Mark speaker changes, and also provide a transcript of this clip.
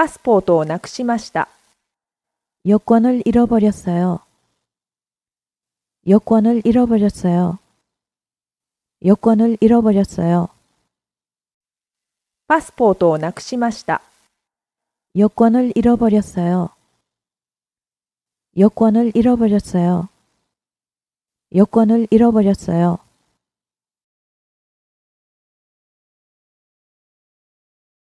Speaker 1: パスポートをなくしました。
Speaker 2: 여권을 잃어버렸어요. 여권을 잃어버렸어요. 여권을 잃어버렸어요.
Speaker 1: パスポートをなくしました。
Speaker 2: 여권을 잃어버렸어요. 여권을 잃어버렸어요. 여권을 잃어버렸어요.